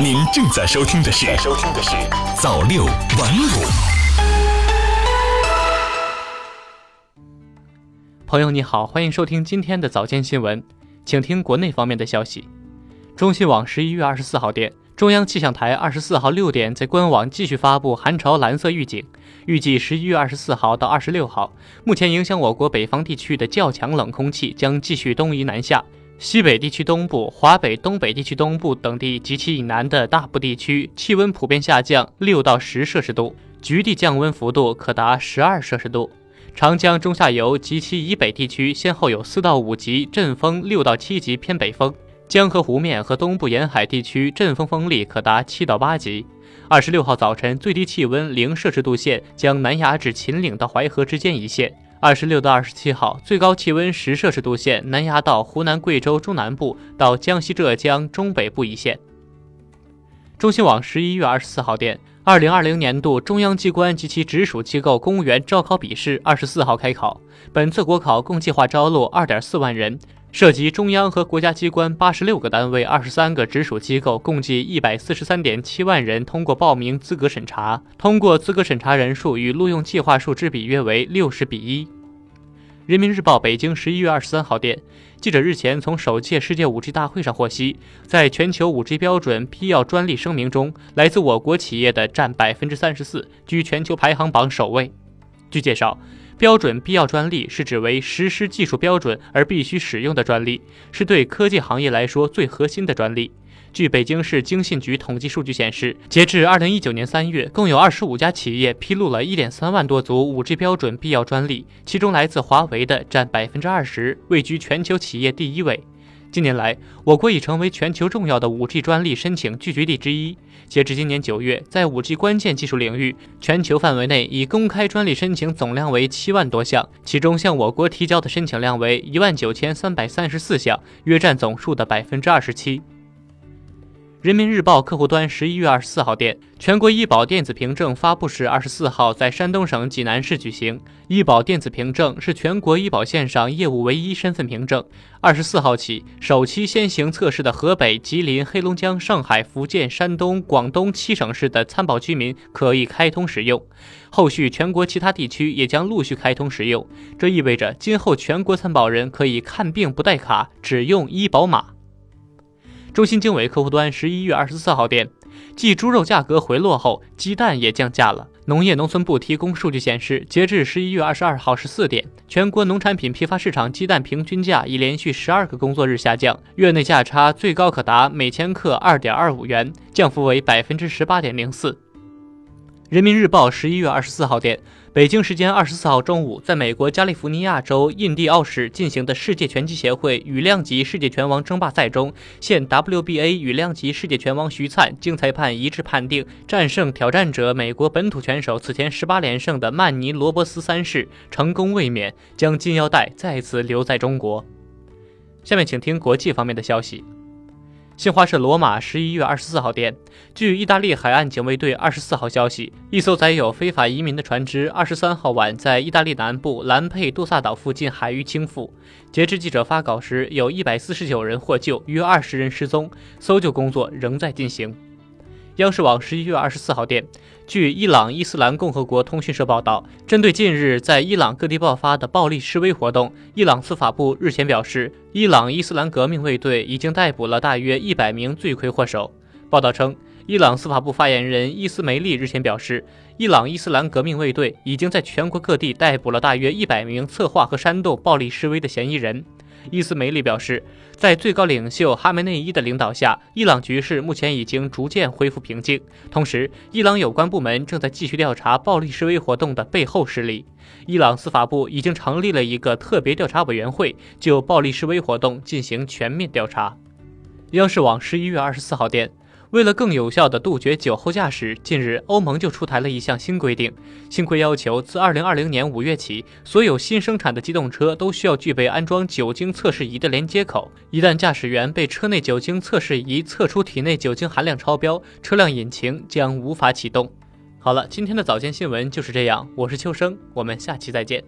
您正在收听的是《收听的是早六晚五》。朋友你好，欢迎收听今天的早间新闻，请听国内方面的消息。中新网十一月二十四号电，中央气象台二十四号六点在官网继续发布寒潮蓝色预警，预计十一月二十四号到二十六号，目前影响我国北方地区的较强冷空气将继续东移南下。西北地区东部、华北、东北地区东部等地及其以南的大部地区气温普遍下降六到十摄氏度，局地降温幅度可达十二摄氏度。长江中下游及其以北地区先后有四到五级阵风，六到七级偏北风。江河湖面和东部沿海地区阵风风力可达七到八级。二十六号早晨最低气温零摄氏度线将南压至秦岭到淮河之间一线。二十六到二十七号，最高气温十摄氏度线南压到湖南、贵州中南部到江西、浙江中北部一线。中新网十一月二十四号电，二零二零年度中央机关及其直属机构公务员招考笔试二十四号开考，本次国考共计划招录二点四万人，涉及中央和国家机关八十六个单位、二十三个直属机构，共计一百四十三点七万人通过报名资格审查，通过资格审查人数与录用计划数之比约为六十比一。人民日报北京十一月二十三号电，记者日前从首届世界五 G 大会上获悉，在全球五 G 标准批要专利声明中，来自我国企业的占百分之三十四，居全球排行榜首位。据介绍，标准必要专利是指为实施技术标准而必须使用的专利，是对科技行业来说最核心的专利。据北京市经信局统计数据显示，截至二零一九年三月，共有二十五家企业披露了一点三万多组五 G 标准必要专利，其中来自华为的占百分之二十，位居全球企业第一位。近年来，我国已成为全球重要的五 G 专利申请聚集地之一。截至今年九月，在五 G 关键技术领域，全球范围内已公开专利申请总量为七万多项，其中向我国提交的申请量为一万九千三百三十四项，约占总数的百分之二十七。人民日报客户端十一月二十四号电，全国医保电子凭证发布式二十四号在山东省济南市举行。医保电子凭证是全国医保线上业务唯一身份凭证。二十四号起，首期先行测试的河北、吉林、黑龙江、上海、福建、山东、广东七省市的参保居民可以开通使用，后续全国其他地区也将陆续开通使用。这意味着今后全国参保人可以看病不带卡，只用医保码。中新经纬客户端十一月二十四号电，继猪肉价格回落后，鸡蛋也降价了。农业农村部提供数据显示，截至十一月二十二号十四点，全国农产品批发市场鸡蛋平均价已连续十二个工作日下降，月内价差最高可达每千克二点二五元，降幅为百分之十八点零四。人民日报十一月二十四号电。北京时间二十四号中午，在美国加利福尼亚州印第奥市进行的世界拳击协会羽量级世界拳王争霸赛中，现 WBA 羽量级世界拳王徐灿经裁判一致判定战胜挑战者美国本土拳手此前十八连胜的曼尼罗伯斯三世，成功卫冕，将金腰带再次留在中国。下面请听国际方面的消息。新华社罗马十一月二十四号电，据意大利海岸警卫队二十四号消息，一艘载有非法移民的船只二十三号晚在意大利南部兰佩杜萨岛附近海域倾覆。截至记者发稿时，有一百四十九人获救，约二十人失踪，搜救工作仍在进行。央视网十一月二十四号电，据伊朗伊斯兰共和国通讯社报道，针对近日在伊朗各地爆发的暴力示威活动，伊朗司法部日前表示，伊朗伊斯兰革命卫队已经逮捕了大约一百名罪魁祸首。报道称，伊朗司法部发言人伊斯梅利日前表示，伊朗伊斯兰革命卫队已经在全国各地逮捕了大约一百名策划和煽动暴力示威的嫌疑人。伊斯梅利表示，在最高领袖哈梅内伊的领导下，伊朗局势目前已经逐渐恢复平静。同时，伊朗有关部门正在继续调查暴力示威活动的背后势力。伊朗司法部已经成立了一个特别调查委员会，就暴力示威活动进行全面调查。央视网十一月二十四号电。为了更有效地杜绝酒后驾驶，近日欧盟就出台了一项新规定。新规要求，自2020年5月起，所有新生产的机动车都需要具备安装酒精测试仪的连接口。一旦驾驶员被车内酒精测试仪测出体内酒精含量超标，车辆引擎将无法启动。好了，今天的早间新闻就是这样，我是秋生，我们下期再见。